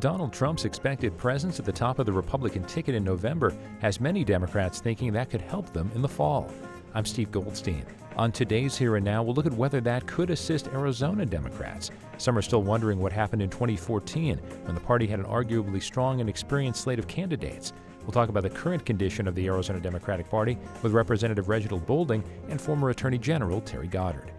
Donald Trump's expected presence at the top of the Republican ticket in November has many Democrats thinking that could help them in the fall. I'm Steve Goldstein. On today's Here and Now, we'll look at whether that could assist Arizona Democrats. Some are still wondering what happened in 2014 when the party had an arguably strong and experienced slate of candidates. We'll talk about the current condition of the Arizona Democratic Party with Representative Reginald Bolding and former Attorney General Terry Goddard.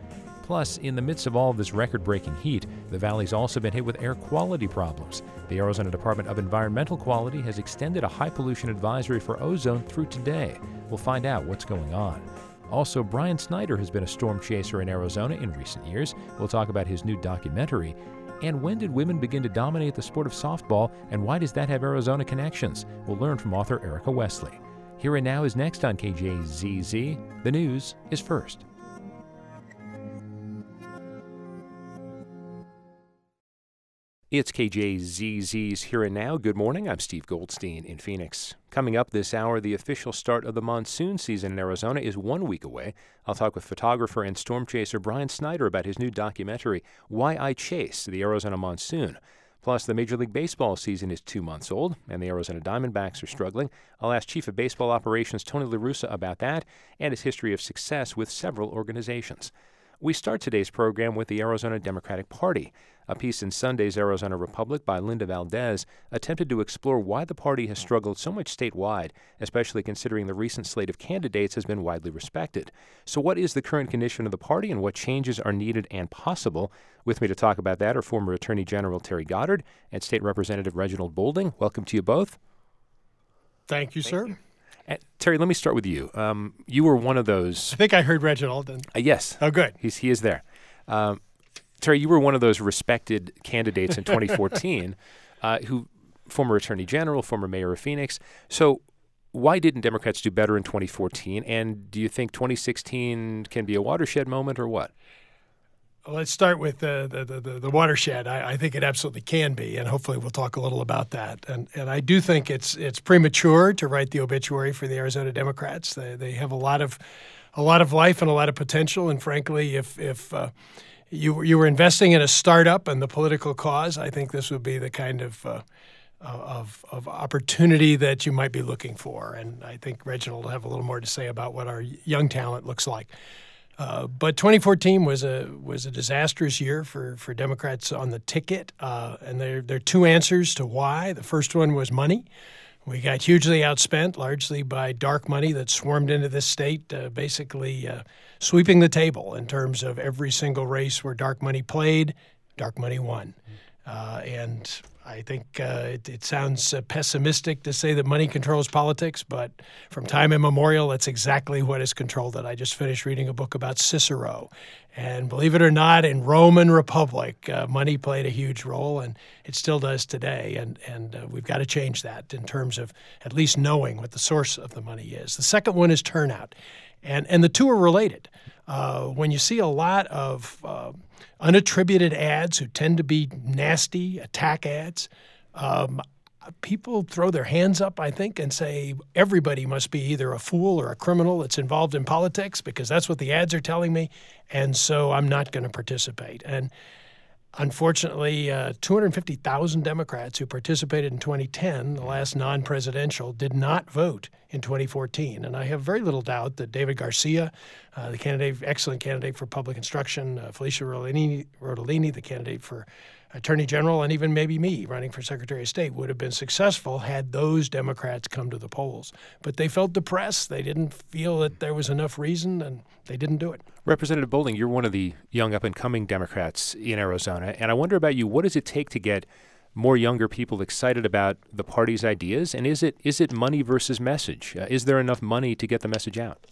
Plus, in the midst of all this record breaking heat, the valley's also been hit with air quality problems. The Arizona Department of Environmental Quality has extended a high pollution advisory for ozone through today. We'll find out what's going on. Also, Brian Snyder has been a storm chaser in Arizona in recent years. We'll talk about his new documentary. And when did women begin to dominate the sport of softball, and why does that have Arizona connections? We'll learn from author Erica Westly. Here and Now is next on KJZZ. The news is first. It's KJZZ's Here and Now. Good morning. I'm Steve Goldstein in Phoenix. Coming up this hour, the official start of the monsoon season in Arizona is one week away. I'll talk with photographer and storm chaser Brian Snyder about his new documentary, Why I Chase the Arizona Monsoon. Plus, the Major League Baseball season is two months old, and the Arizona Diamondbacks are struggling. I'll ask Chief of Baseball Operations Tony LaRussa about that and his history of success with several organizations. We start today's program with the Arizona Democratic Party. A piece in Sunday's Arizona Republic by Linda Valdez attempted to explore why the party has struggled so much statewide, especially considering the recent slate of candidates has been widely respected. So, what is the current condition of the party and what changes are needed and possible? With me to talk about that are former Attorney General Terry Goddard and State Representative Reginald Bolding. Welcome to you both. Thank you, Thank sir. you. Uh, Terry, let me start with you. Um, you were one of those. I think I heard Reginald. And, Uh, yes, oh, good. He's, he is there. Um, Terry, you were one of those respected candidates in 2014 uh, who, former attorney general, former mayor of Phoenix. So, why didn't Democrats do better in 2014? And do you think 2016 can be a watershed moment or what? Let's start with the, the, the, watershed. I, I think it absolutely can be, and hopefully we'll talk a little about that. And, and I do think it's it's premature to write the obituary for the Arizona Democrats. They, they have a lot of a lot of life and a lot of potential. And frankly, if if uh, you you were investing in a startup and the political cause, I think this would be the kind of uh, of, of opportunity that you might be looking for. And I think Reginald will have a little more to say about what our young talent looks like. Uh, but 2014 was a was a disastrous year for, for Democrats on the ticket, uh, and there there are two answers to why. The first one was money. We got hugely outspent, largely by dark money that swarmed into this state, uh, basically uh, sweeping the table in terms of every single race where dark money played, dark money won. Uh, and I think uh, it, it, sounds uh, pessimistic to say that money controls politics, but from time immemorial, that's exactly what has controlled it. I just finished reading a book about Cicero. And believe it or not, in Roman Republic, uh, money played a huge role, and it still does today. And, and uh, we've got to change that in terms of at least knowing what the source of the money is. The second one is turnout. And, and the two are related. Uh, when you see a lot of uh, unattributed ads who tend to be nasty attack ads, um, people throw their hands up, I think, and say everybody must be either a fool or a criminal that's involved in politics because that's what the ads are telling me, and so I'm not going to participate. And Unfortunately, uh, 250,000 Democrats who participated in 2010, the last non presidential, did not vote in 2014. And I have very little doubt that David Garcia, uh, the candidate, excellent candidate for public instruction, uh, Felecia Rotellini, Rotellini, the candidate for Attorney General, and even maybe me running for Secretary of State would have been successful had those Democrats come to the polls. But they felt depressed. They didn't feel that there was enough reason, and they didn't do it. Representative Bolding, you're one of the young up and coming Democrats in Arizona, and I wonder about you. What does it take to get more younger people excited about the party's ideas? And is it is it money versus message? Uh, is there enough money to get the message out?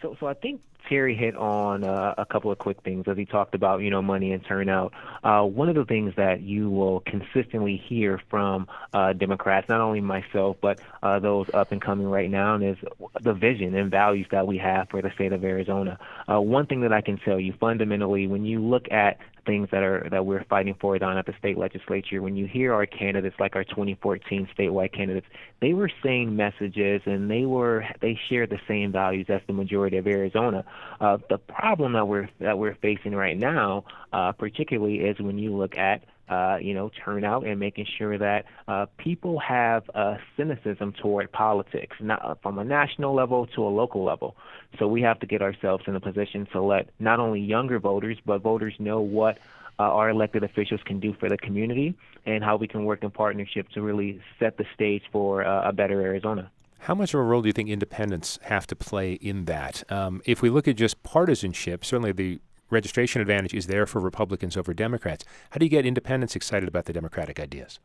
So, so I think Terry hit on uh, a couple of quick things as he talked about, you know, money and turnout. Uh, one of the things that you will consistently hear from uh, Democrats, not only myself, but uh, those up and coming right now, is the vision and values that we have for the state of Arizona. Uh, one thing that I can tell you fundamentally, when you look at things that are that we're fighting for down at the state legislature. When you hear our candidates, like our 2014 statewide candidates, they were saying messages and they were they share the same values as the majority of Arizona. Uh, the problem that we're that we're facing right now, uh, particularly, is when you look at uh, you know, turnout and making sure that uh, people have a cynicism toward politics, not uh, from a national level to a local level. So we have to get ourselves in a position to let not only younger voters, but voters know what uh, our elected officials can do for the community and how we can work in partnership to really set the stage for uh, a better Arizona. How much of a role do you think independents have to play in that? Um, if we look at just partisanship, certainly the registration advantage is there for Republicans over Democrats. How do you get independents excited about the Democratic ideas?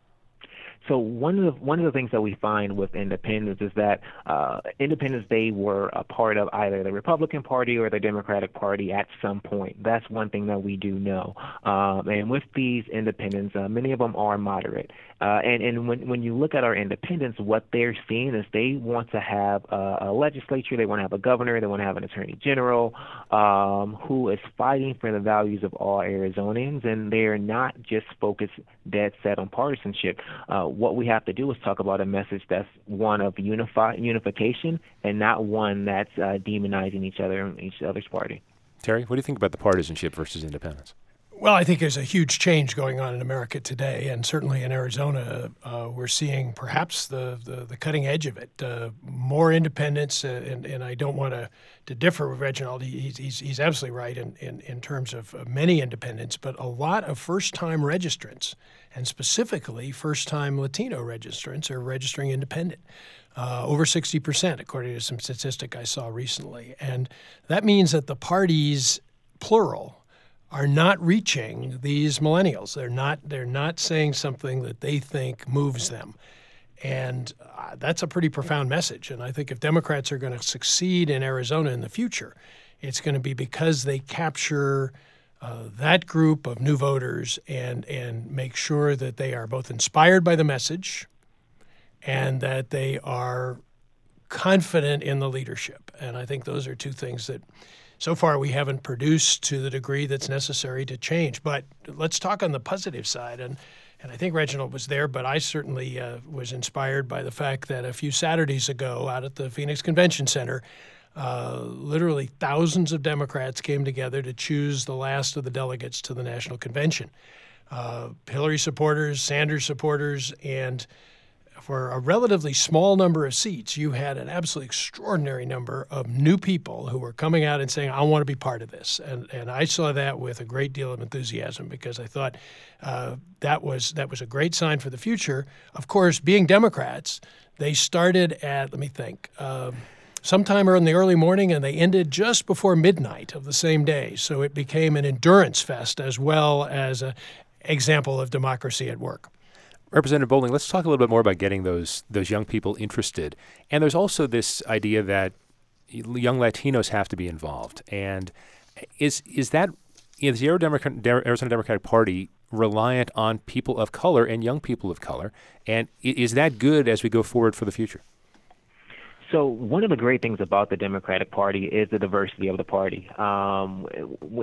So one of the one of the things that we find with independents is that uh, independents they were a part of either the Republican Party or the Democratic Party at some point. That's one thing that we do know. Um, and with these independents, uh, many of them are moderate. Uh, and and when when you look at our independents, what they're seeing is they want to have a, a legislature, they want to have a governor, they want to have an attorney general um, who is fighting for the values of all Arizonans, and they're not just focused dead set on partisanship. Uh, what we have to do is talk about a message that's one of unify, unification and not one that's uh, demonizing each other and each other's party. Terry, what do you think about the partisanship versus independence? Well, I think there's a huge change going on in America today, and certainly in Arizona, uh, we're seeing perhaps the, the, the, cutting edge of it. Uh, more independence, uh, and, and I don't want to, to differ with Reginald. He's, he's, he's absolutely right in, in, in terms of many independents, but a lot of first time registrants, and specifically first time Latino registrants, are registering independent. Uh, over 60%, according to some statistic I saw recently. And that means that the parties, plural, are not reaching these millennials. They're not they're not saying something that they think moves them. And uh, that's a pretty profound message. And I think if Democrats are going to succeed in Arizona in the future, it's going to be because they capture uh, that group of new voters and and make sure that they are both inspired by the message and that they are confident in the leadership. And I think those are two things that so far we haven't produced to the degree that's necessary to change. But let's talk on the positive side. And, and I think Reginald was there, but I certainly uh, was inspired by the fact that a few Saturdays ago out at the Phoenix Convention Center, uh, literally thousands of Democrats came together to choose the last of the delegates to the National Convention. Uh, Hillary supporters, Sanders supporters, and for a relatively small number of seats, you had an absolutely extraordinary number of new people who were coming out and saying, I want to be part of this. And, and I saw that with a great deal of enthusiasm because I thought uh, that, was, that was a great sign for the future. Of course, being Democrats, they started at, let me think, um, sometime in the early morning and they ended just before midnight of the same day. So it became an endurance fest as well as an example of democracy at work. Representative Bolding, let's talk a little bit more about getting those those young people interested. And there's also this idea that young Latinos have to be involved. And is is that is the Arizona Democratic Party reliant on people of color and young people of color? And is that good as we go forward for the future? So one of the great things about the Democratic Party is the diversity of the party, um,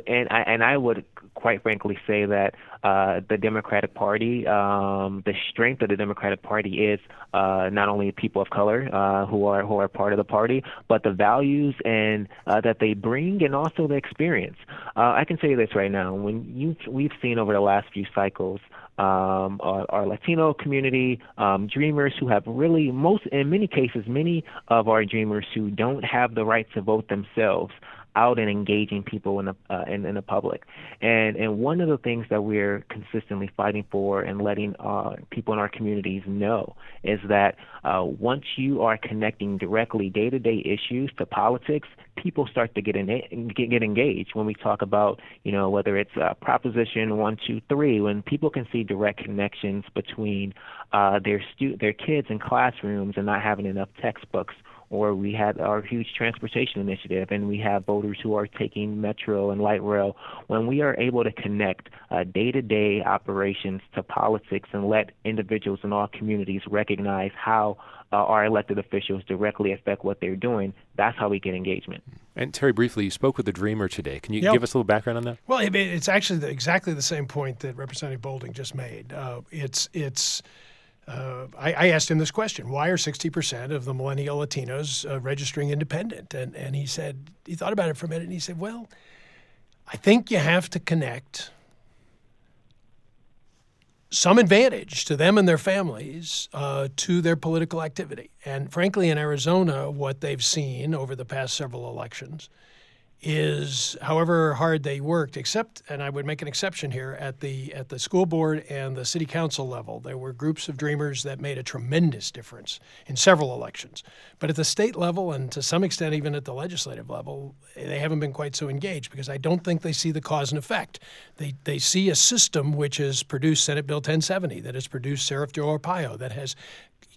and I, and I would quite frankly say that uh, the Democratic Party, um, the strength of the Democratic Party is uh, not only people of color uh, who are who are part of the party, but the values and uh, that they bring, and also the experience. Uh, I can say this right now: when you we've seen over the last few cycles um, our, our, Latino community, um, dreamers who have really most, in many cases, many of our dreamers who don't have the right to vote themselves out and engaging people in the uh, in, in the public. And and one of the things that we're consistently fighting for and letting uh, people in our communities know is that uh, once you are connecting directly day to day issues to politics, people start to get, in, get get engaged. When we talk about you know whether it's uh, Proposition One, Two, Three, when people can see direct connections between uh, their stu- their kids in classrooms and not having enough textbooks or we had our huge transportation initiative, and we have voters who are taking metro and light rail. When we are able to connect day to day operations to politics and let individuals in all communities recognize how uh, our elected officials directly affect what they're doing, that's how we get engagement. And Terry, briefly, you spoke with the Dreamer today. Can you yep. give us a little background on that? Well, it's actually the, exactly the same point that Representative Bolding just made. Uh, it's it's uh, I, I, asked him this question why are 60% of the millennial Latinos uh, registering independent? And, and he said, he thought about it for a minute and he said, well, I think you have to connect some advantage to them and their families uh, to their political activity. And frankly, in Arizona, what they've seen over the past several elections is however hard they worked except and I would make an exception here at the at the school board and the city council level. There were groups of dreamers that made a tremendous difference in several elections. But at the state level and to some extent even at the legislative level they haven't been quite so engaged because I don't think they see the cause and effect. They they see a system which has produced Senate Bill 1070 that has produced Sheriff Joe Arpaio that has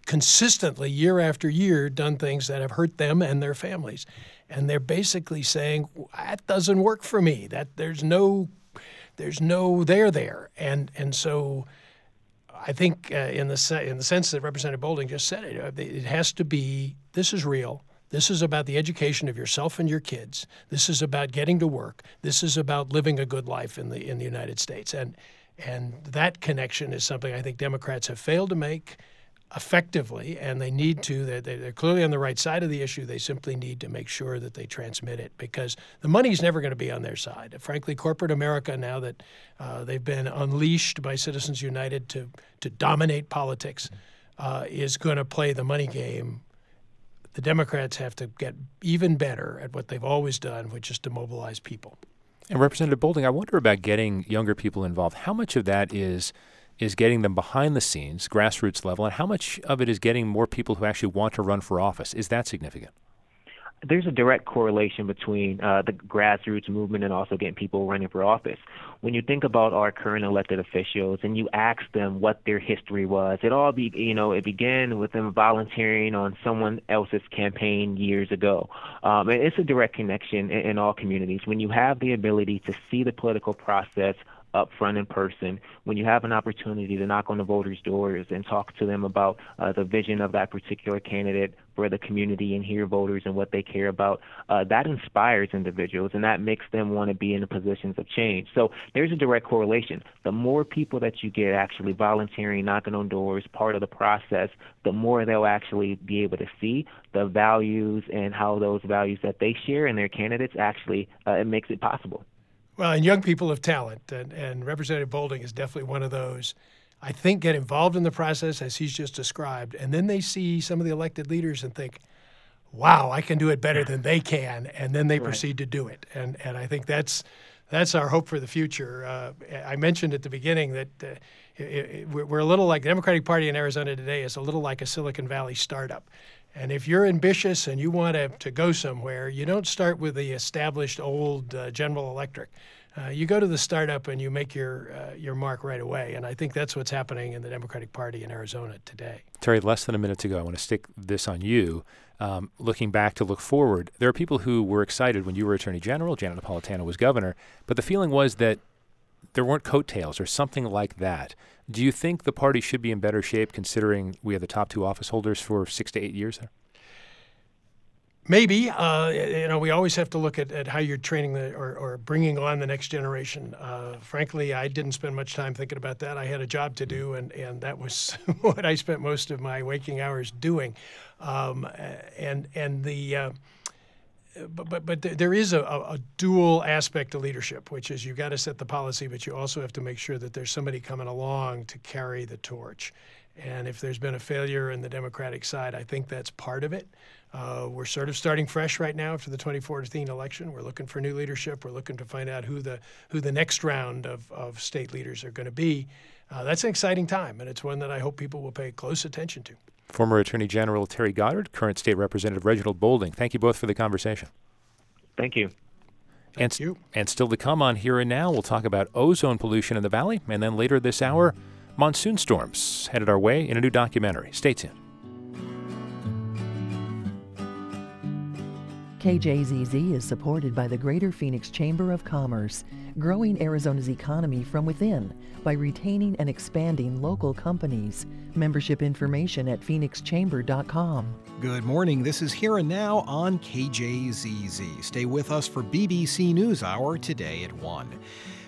consistently year after year done things that have hurt them and their families and they're basically saying that doesn't work for me. That there's no there's no there there, and and so I think uh, in the in the sense that Representative Bolding just said it, uh, it has to be this is real. This is about the education of yourself and your kids. This is about getting to work. This is about living a good life in the in the United States, and and that connection is something I think Democrats have failed to make effectively, and they need to. They're, they're, clearly on the right side of the issue. They simply need to make sure that they transmit it because the money's never going to be on their side. Frankly, corporate America, now that uh, they've been unleashed by Citizens United to, to dominate politics, uh, is going to play the money game. The Democrats have to get even better at what they've always done, which is to mobilize people. And Representative Bolding, I wonder about getting younger people involved. How much of that is is getting them behind the scenes, grassroots level, and how much of it is getting more people who actually want to run for office? Is that significant? There's a direct correlation between uh, the grassroots movement and also getting people running for office. When you think about our current elected officials and you ask them what their history was, it all be you know it began with them volunteering on someone else's campaign years ago. Um, it's a direct connection in, in all communities. When you have the ability to see the political process up front in person, when you have an opportunity to knock on the voters' doors and talk to them about uh, the vision of that particular candidate for the community and hear voters and what they care about, uh, that inspires individuals and that makes them want to be in the positions of change. So there's a direct correlation. The more people that you get actually volunteering, knocking on doors, part of the process, the more they'll actually be able to see the values and how those values that they share in their candidates actually uh, it makes it possible. Well, and young people of talent, and, and Representative Bolding is definitely one of those. I think get involved in the process as he's just described, and then they see some of the elected leaders and think, "Wow, I can do it better than they can," and then they right. proceed to do it. And and I think that's that's our hope for the future. Uh, I mentioned at the beginning that uh, it, it, we're a little like the Democratic Party in Arizona today is a little like a Silicon Valley startup. And if you're ambitious and you want to, to go somewhere, you don't start with the established old uh, General Electric. Uh, you go to the startup and you make your uh, your mark right away. And I think that's what's happening in the Democratic Party in Arizona today. Terry, less than a minute to go. I want to stick this on you. Um, looking back to look forward, there are people who were excited when you were Attorney General, Janet Napolitano was governor, but the feeling was that there weren't coattails or something like that. Do you think the party should be in better shape considering we have the top two office holders for six to eight years there? Maybe. Uh, you know, we always have to look at, at how you're training the or, or bringing on the next generation. Uh, frankly, I didn't spend much time thinking about that. I had a job to do, and, and that was what I spent most of my waking hours doing. Um, and and the uh, but but, but there is a, a, dual aspect to leadership, which is you've got to set the policy, but you also have to make sure that there's somebody coming along to carry the torch. And if there's been a failure in the Democratic side, I think that's part of it. Uh, we're sort of starting fresh right now after the 2014 election. We're looking for new leadership. We're looking to find out who the who the next round of, of state leaders are going to be. Uh, that's an exciting time, and it's one that I hope people will pay close attention to. Former Attorney General Terry Goddard, current State Representative Reginald Bolding. Thank you both for the conversation. Thank you. Thank you. And still to come on Here and Now, we'll talk about ozone pollution in the valley, and then later this hour, monsoon storms headed our way in a new documentary. Stay tuned. KJZZ is supported by the Greater Phoenix Chamber of Commerce, growing Arizona's economy from within by retaining and expanding local companies. Membership information at phoenixchamber.com. Good morning. This is Here and Now on KJZZ. Stay with us for BBC NewsHour today at 1.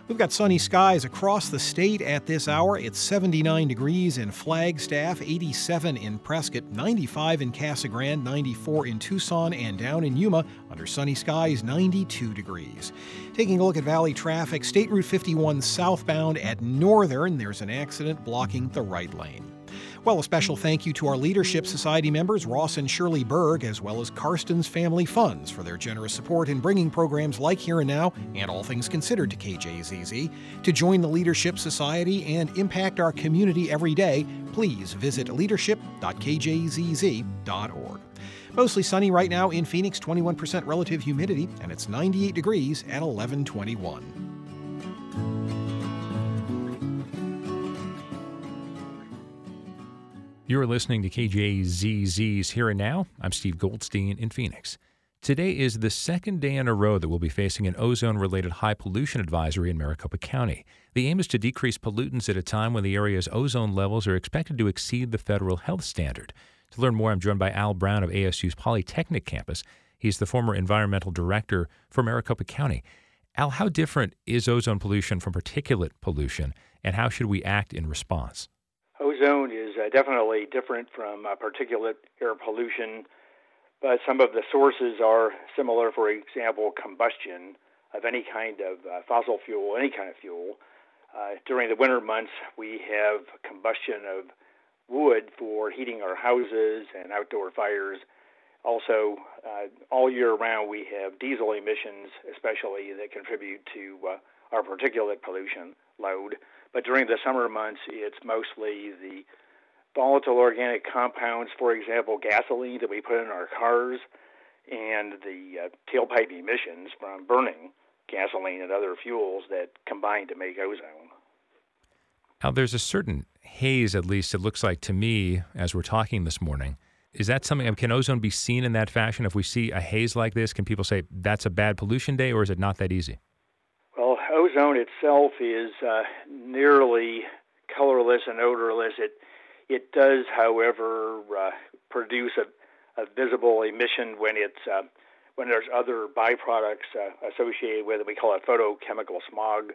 We've got sunny skies across the state at this hour. It's 79 degrees in Flagstaff, 87 in Prescott, 95 in Casa Grande, 94 in Tucson, and down in Yuma, under sunny skies, 92 degrees. Taking a look at valley traffic, State Route 51 southbound at Northern, there's an accident blocking the right lane. Well, a special thank you to our Leadership Society members, Ross and Shirley Berg, as well as Karsten's Family Funds, for their generous support in bringing programs like Here and Now and All Things Considered to KJZZ. To join the Leadership Society and impact our community every day, please visit leadership.kjzz.org. Mostly sunny right now in Phoenix, 21% relative humidity, and it's 98 degrees at 1121. You're listening to KJZZ's Here and Now. I'm Steve Goldstein in Phoenix. Today is the second day in a row that we'll be facing an ozone related high pollution advisory in Maricopa County. The aim is to decrease pollutants at a time when the area's ozone levels are expected to exceed the federal health standard. To learn more, I'm joined by Al Brown of ASU's Polytechnic campus. He's the former environmental director for Maricopa County. Al, how different is ozone pollution from particulate pollution, and how should we act in response? Ozone is uh, definitely different from uh, particulate air pollution, but some of the sources are similar. For example, combustion of any kind of uh, fossil fuel, any kind of fuel. Uh, during the winter months, we have combustion of wood for heating our houses and outdoor fires. Also, uh, all year round, we have diesel emissions, especially that contribute to uh, our particulate pollution load. But during the summer months, it's mostly the volatile organic compounds, for example, gasoline that we put in our cars, and the uh, tailpipe emissions from burning gasoline and other fuels that combine to make ozone. Now, there's a certain haze, at least it looks like to me, as we're talking this morning. Is that something? Can ozone be seen in that fashion? If we see a haze like this, can people say that's a bad pollution day, or is it not that easy? Ozone itself is uh, nearly colorless and odorless. It it does, however, uh, produce a, a, visible emission when it's uh, when there's other byproducts uh, associated with it. We call it photochemical smog.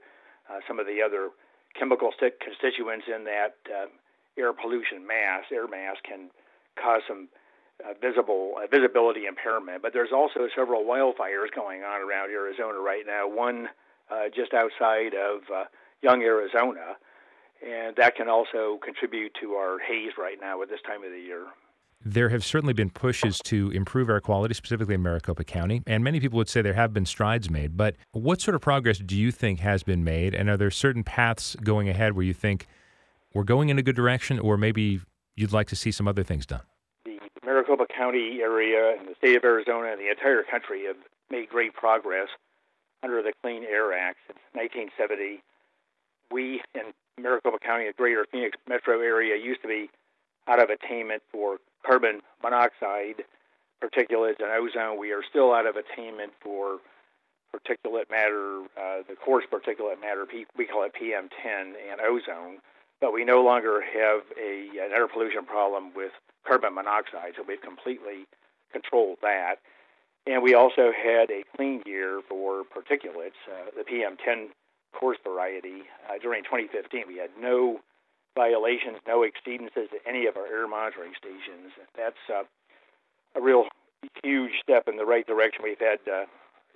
Uh, some of the other chemical st- constituents in that uh, air pollution mass, air mass, can cause some visible visibility impairment. But there's also several wildfires going on around Arizona right now. One uh, just outside of uh, Young, Arizona, and that can also contribute to our haze right now at this time of the year. There have certainly been pushes to improve air quality, specifically in Maricopa County, and many people would say there have been strides made. But what sort of progress do you think has been made, and are there certain paths going ahead where you think we're going in a good direction, or maybe you'd like to see some other things done? The Maricopa County area and the state of Arizona and the entire country have made great progress under the Clean Air Act since 1970. We in Maricopa County, the greater Phoenix metro area, used to be out of attainment for carbon monoxide, particulates, and ozone. We are still out of attainment for particulate matter, uh, the coarse particulate matter, we call it PM10, and ozone. But we no longer have a, an air pollution problem with carbon monoxide, so we've completely controlled that. And we also had a clean year for particulates, uh, the PM10 coarse variety. Uh, during 2015, we had no violations, no exceedances at any of our air monitoring stations. That's uh, a real huge step in the right direction. We've had uh,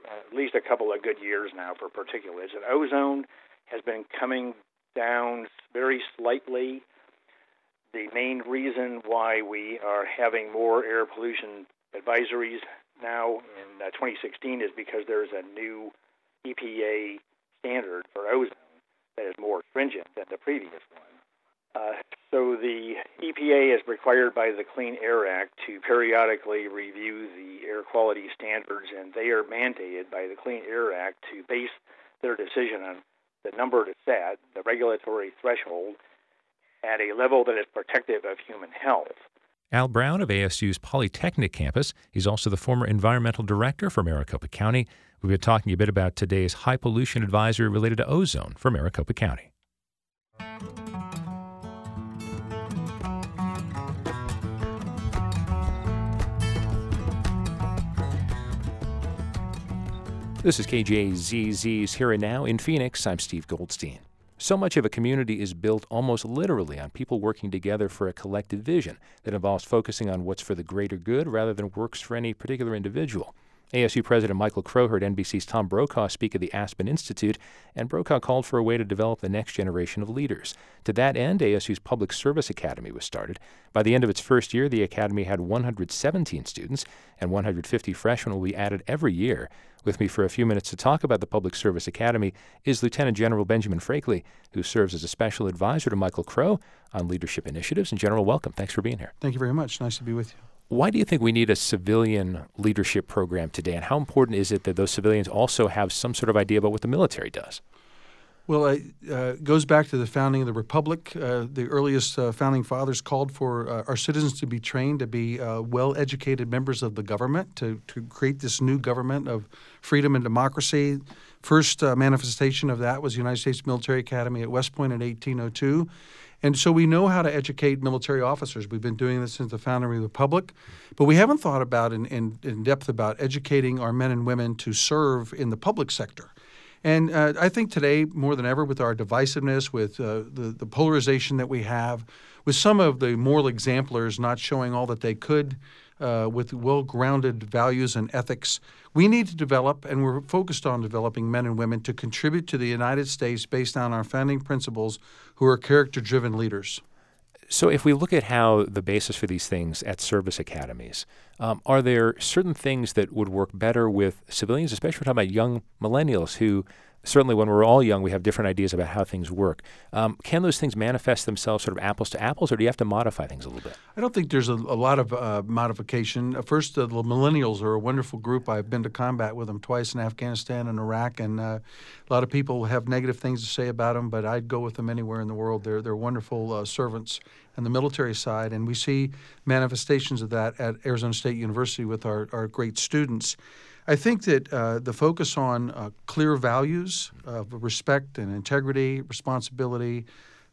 at least a couple of good years now for particulates. And ozone has been coming down very slightly. The main reason why we are having more air pollution advisories now in uh, 2016 is because there's a new EPA standard for ozone that is more stringent than the previous one. Uh, so the EPA is required by the Clean Air Act to periodically review the air quality standards, and they are mandated by the Clean Air Act to base their decision on the number to set, the regulatory threshold, at a level that is protective of human health. Al Brown of ASU's Polytechnic campus. He's also the former environmental director for Maricopa County. We've been talking a bit about today's high pollution advisory related to ozone for Maricopa County. This is KJZZ's Here and Now in Phoenix. I'm Steve Goldstein. So much of a community is built almost literally on people working together for a collective vision that involves focusing on what's for the greater good rather than works for any particular individual. ASU President Michael Crow heard NBC's Tom Brokaw speak at the Aspen Institute, and Brokaw called for a way to develop the next generation of leaders. To that end, ASU's Public Service Academy was started. By the end of its first year, the academy had 117 students, and 150 freshmen will be added every year. With me for a few minutes to talk about the Public Service Academy is Lieutenant General Benjamin Freakley, who serves as a special advisor to Michael Crow on leadership initiatives. And General, welcome. Thanks for being here. Thank you very much. Nice to be with you. Why do you think we need a civilian leadership program today, and how important is it that those civilians also have some sort of idea about what the military does? Well, it uh, goes back to the founding of the republic. Uh, the earliest uh, founding fathers called for uh, our citizens to be trained to be uh, well-educated members of the government, to, to create this new government of freedom and democracy. First uh, manifestation of that was the United States Military Academy at West Point in 1802. And so we know how to educate military officers. We've been doing this since the founding of the Republic, but we haven't thought about in, in, in depth about educating our men and women to serve in the public sector. And uh, I think today, more than ever, with our divisiveness, with uh, the, the polarization that we have, with some of the moral exemplars not showing all that they could, uh, with well grounded values and ethics, we need to develop, and we're focused on developing men and women to contribute to the United States based on our founding principles who are character driven leaders. So, if we look at how the basis for these things at service academies, um, are there certain things that would work better with civilians, especially we're talking about young millennials who certainly when we're all young, we have different ideas about how things work. Um, can those things manifest themselves sort of apples to apples, or do you have to modify things a little bit? I don't think there's a, a lot of uh, modification. Uh, first, uh, the millennials are a wonderful group. I've been to combat with them twice in Afghanistan and Iraq, and uh, a lot of people have negative things to say about them, but I'd go with them anywhere in the world. They're, they're wonderful uh, servants on the military side, and we see manifestations of that at Arizona State University with our, our great students. I think that uh, the focus on uh, clear values of respect and integrity, responsibility,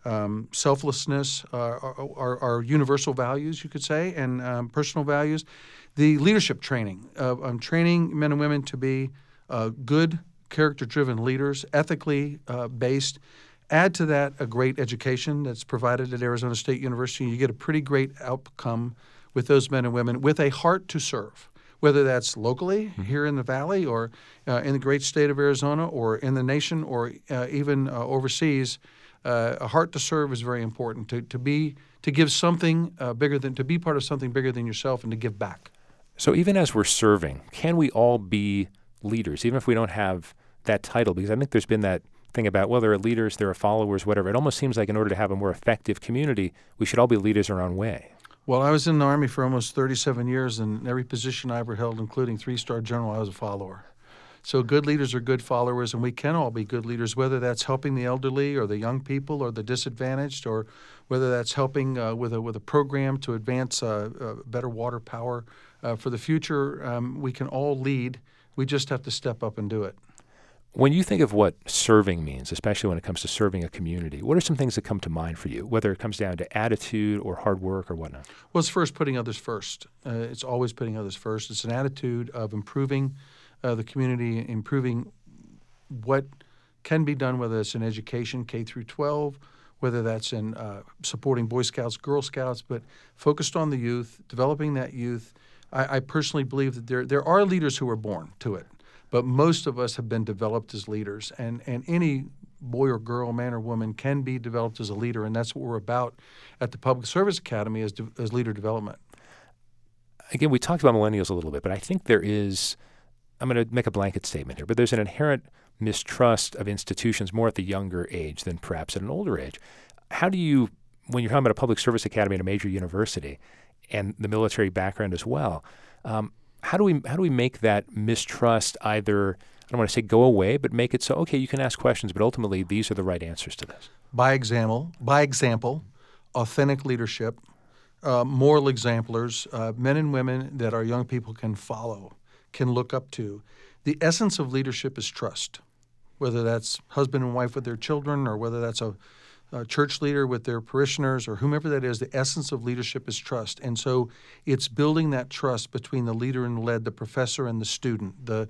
um, selflessness uh, are, are, are, universal values, you could say, and um, personal values. The leadership training, I'm training men and women to be uh, good, character driven leaders, ethically uh, based. Add to that a great education that's provided at Arizona State University, and you get a pretty great outcome with those men and women with a heart to serve whether that's locally mm-hmm. here in the valley or uh, in the great state of Arizona or in the nation or uh, even uh, overseas. Uh, a heart to serve is very important. To, to be to give something uh, bigger than to be part of something bigger than yourself and to give back. So even as we're serving, can we all be leaders, even if we don't have that title? Because I think there's been that thing about well, there are leaders, there are followers, whatever. It almost seems like in order to have a more effective community, we should all be leaders our own way. Well, I was in the Army for almost 37 years, and every position I ever held, including three star general, I was a follower. So good leaders are good followers, and we can all be good leaders, whether that's helping the elderly or the young people or the disadvantaged, or whether that's helping uh, with a with a program to advance uh, uh, better water power uh, for the future. Um, we can all lead. We just have to step up and do it. When you think of what serving means, especially when it comes to serving a community, what are some things that come to mind for you, whether it comes down to attitude or hard work or whatnot? Well, it's first putting others first. Uh, it's always putting others first. It's an attitude of improving uh, the community, improving what can be done, whether it's in education, K through 12, whether that's in uh, supporting Boy Scouts, Girl Scouts, but focused on the youth, developing that youth. I, I personally believe that there, there are leaders who are born to it but most of us have been developed as leaders, and and any boy or girl, man or woman can be developed as a leader, and that's what we're about at the Public Service Academy as, de- as leader development. Again, we talked about millennials a little bit, but I think there is. I'm going to make a blanket statement here, but there's an inherent mistrust of institutions more at the younger age than perhaps at an older age. How do you, when you're talking about a public service academy at a major university and the military background as well, um, how do we how do we make that mistrust either I don't want to say go away, but make it so okay, you can ask questions, but ultimately these are the right answers to this. By example, by example, authentic leadership, uh, moral exemplars, uh, men and women that our young people can follow, can look up to. The essence of leadership is trust, whether that's husband and wife with their children, or whether that's a a church leader with their parishioners or whomever that is, the essence of leadership is trust. And so it's building that trust between the leader and led, the professor and the student, the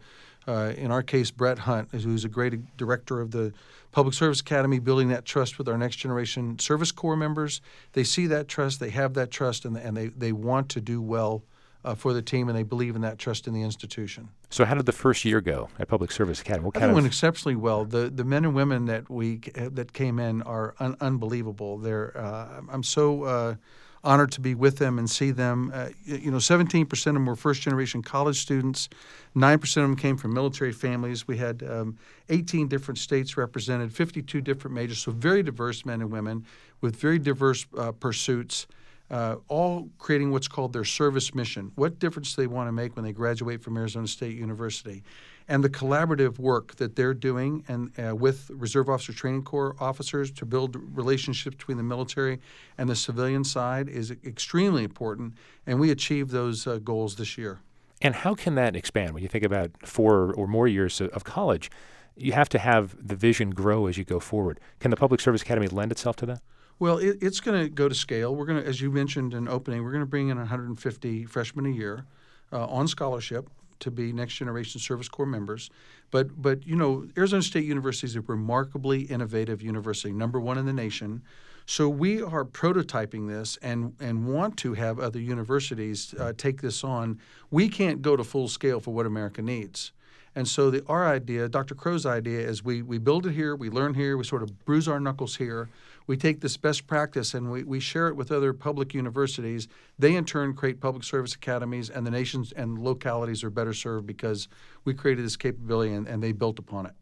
Uh, in our case, Brett Hunt, who's a great director of the Public Service Academy, building that trust with our next generation service corps members. They see that trust, they have that trust, and, and they, they want to do well uh, for the team, and they believe in that trust in the institution. So, how did the first year go at Public Service Academy? What I kind of went exceptionally well. The the men and women that we that came in are un- unbelievable. They're uh, I'm so uh, honored to be with them and see them. Uh, you know, 17% of them were first generation college students. 9% of them came from military families. We had um, 18 different states represented, 52 different majors, so very diverse men and women with very diverse uh, pursuits. Uh, all creating what's called their service mission. What difference do they want to make when they graduate from Arizona State University? and the collaborative work that they're doing and uh, with Reserve Officer Training Corps officers to build relationships between the military and the civilian side is extremely important, and we achieved those uh, goals this year. And how can that expand when you think about four or more years of college? You have to have the vision grow as you go forward. Can the Public Service Academy lend itself to that? Well, it, it's going to go to scale. We're going to, as you mentioned in opening, we're going to bring in 150 freshmen a year uh, on scholarship to be next generation service corps members. But but you know, Arizona State University is a remarkably innovative university, number one in the nation. So we are prototyping this and and want to have other universities uh, take this on. We can't go to full scale for what America needs. And so the, our idea, Dr. Crow's idea, is we, we build it here, we learn here, we sort of bruise our knuckles here. We take this best practice and we, we share it with other public universities. They in turn create public service academies, and the nations and localities are better served because we created this capability and, and they built upon it.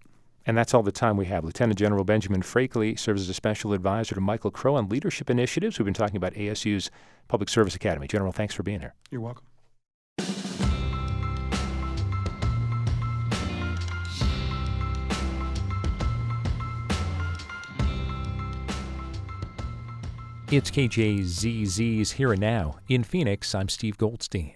And that's all the time we have. Lieutenant General Benjamin Freakley serves as a special advisor to Michael Crow on leadership initiatives. We've been talking about ASU's Public Service Academy. General, thanks for being here. You're welcome. It's KJZZ's Here and Now. In Phoenix, I'm Steve Goldstein.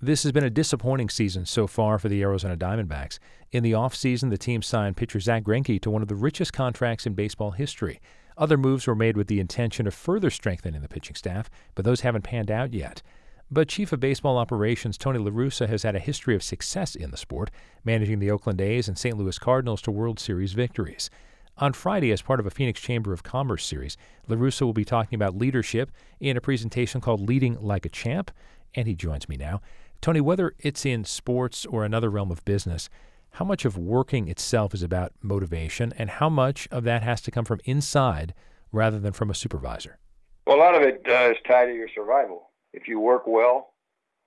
This has been a disappointing season so far for the Arizona Diamondbacks. In the offseason, the team signed pitcher Zack Greinke to one of the richest contracts in baseball history. Other moves were made with the intention of further strengthening the pitching staff, but those haven't panned out yet. But Chief of Baseball Operations Tony LaRussa has had a history of success in the sport, managing the Oakland A's and St. Louis Cardinals to World Series victories. On Friday, as part of a Phoenix Chamber of Commerce series, LaRussa will be talking about leadership in a presentation called Leading Like a Champ, and he joins me now. Tony, whether it's in sports or another realm of business, how much of working itself is about motivation, and how much of that has to come from inside rather than from a supervisor? Well, a lot of it uh, is tied to your survival. If you work well,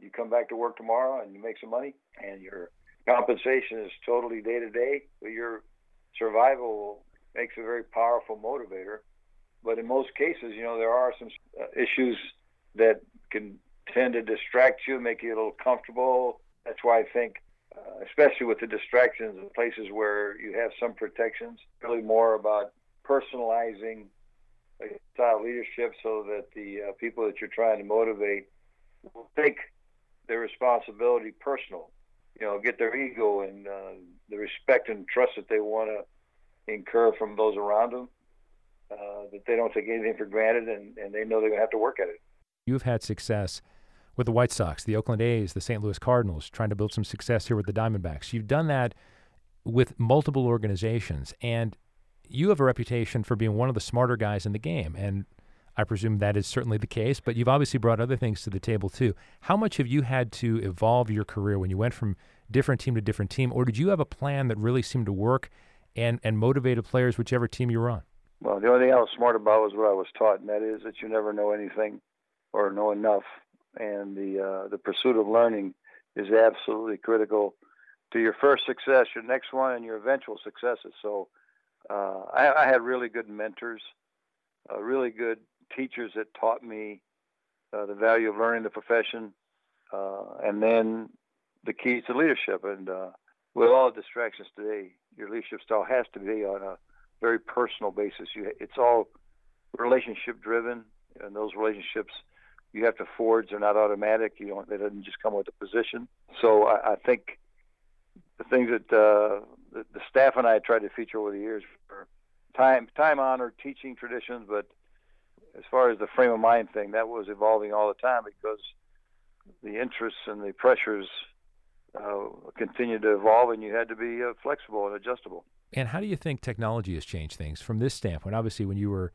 you come back to work tomorrow and you make some money, and your compensation is totally day to day. But your survival makes a very powerful motivator. But in most cases, you know, there are some uh, issues that can tend to distract you, make you a little comfortable. That's why I think, uh, especially with the distractions and places where you have some protections, really more about personalizing style leadership so that the uh, people that you're trying to motivate will take their responsibility personal. You know, get their ego and uh, the respect and trust that they want to incur from those around them. Uh, that they don't take anything for granted and, and they know they're going to have to work at it. You've had success with the White Sox, the Oakland A's, the St. Louis Cardinals, trying to build some success here with the Diamondbacks. You've done that with multiple organizations, and you have a reputation for being one of the smarter guys in the game. And I presume that is certainly the case, but you've obviously brought other things to the table too. How much have you had to evolve your career when you went from different team to different team, or did you have a plan that really seemed to work and, and motivated players, whichever team you were on? Well, the only thing I was smart about was what I was taught, and that is that you never know anything or know enough. And the uh, the pursuit of learning is absolutely critical to your first success, your next one, and your eventual successes. So uh, I, I, had really good mentors, uh, really good teachers that taught me uh, the value of learning the profession, uh, and then the keys to leadership. And uh, with all the distractions today, your leadership style has to be on a very personal basis. You, it's all relationship driven, and those relationships you have to forge. They're not automatic. You don't. They doesn't just come with a position. So I, I think the things that uh, the, the staff and I tried to feature over the years were time time honored teaching traditions, but as far as the frame of mind thing, that was evolving all the time because the interests and the pressures uh, continue to evolve, and you had to be uh, flexible and adjustable. And how do you think technology has changed things from this standpoint? Obviously, when you were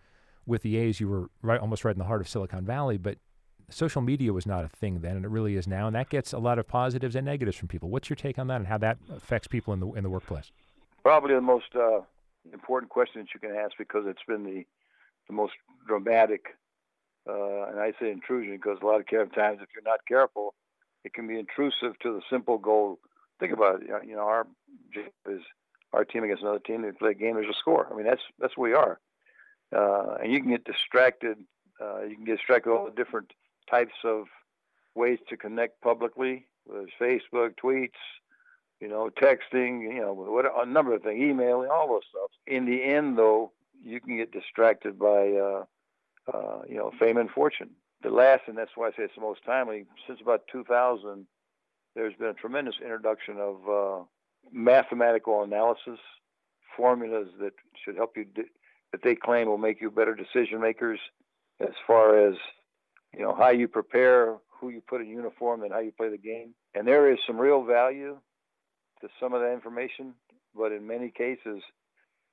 with the A's, you were right, almost right in the heart of Silicon Valley, but social media was not a thing then, and it really is now, and that gets a lot of positives and negatives from people. What's your take on that, and how that affects people in the in the workplace? Probably the most uh, important question that you can ask because it's been the the most dramatic, uh, and I say intrusion because a lot of times if you're not careful, it can be intrusive to the simple goal. Think about it. You know, our is our team against another team. They play a game. There's a score. I mean, that's that's what we are. Uh, and you can get distracted. Uh, you can get distracted with all the different types of ways to connect publicly. There's Facebook, tweets, you know, texting, you know, what, a number of things, emailing, all those stuff. In the end, though, you can get distracted by, uh, uh, you know, fame and fortune. The last, and that's why I say it's the most timely, since about 2000, there's been a tremendous introduction of uh, mathematical analysis, formulas that should help you, that they claim will make you better decision makers as far as, you know, how you prepare, who you put in uniform, and how you play the game. And there is some real value to some of that information, but in many cases,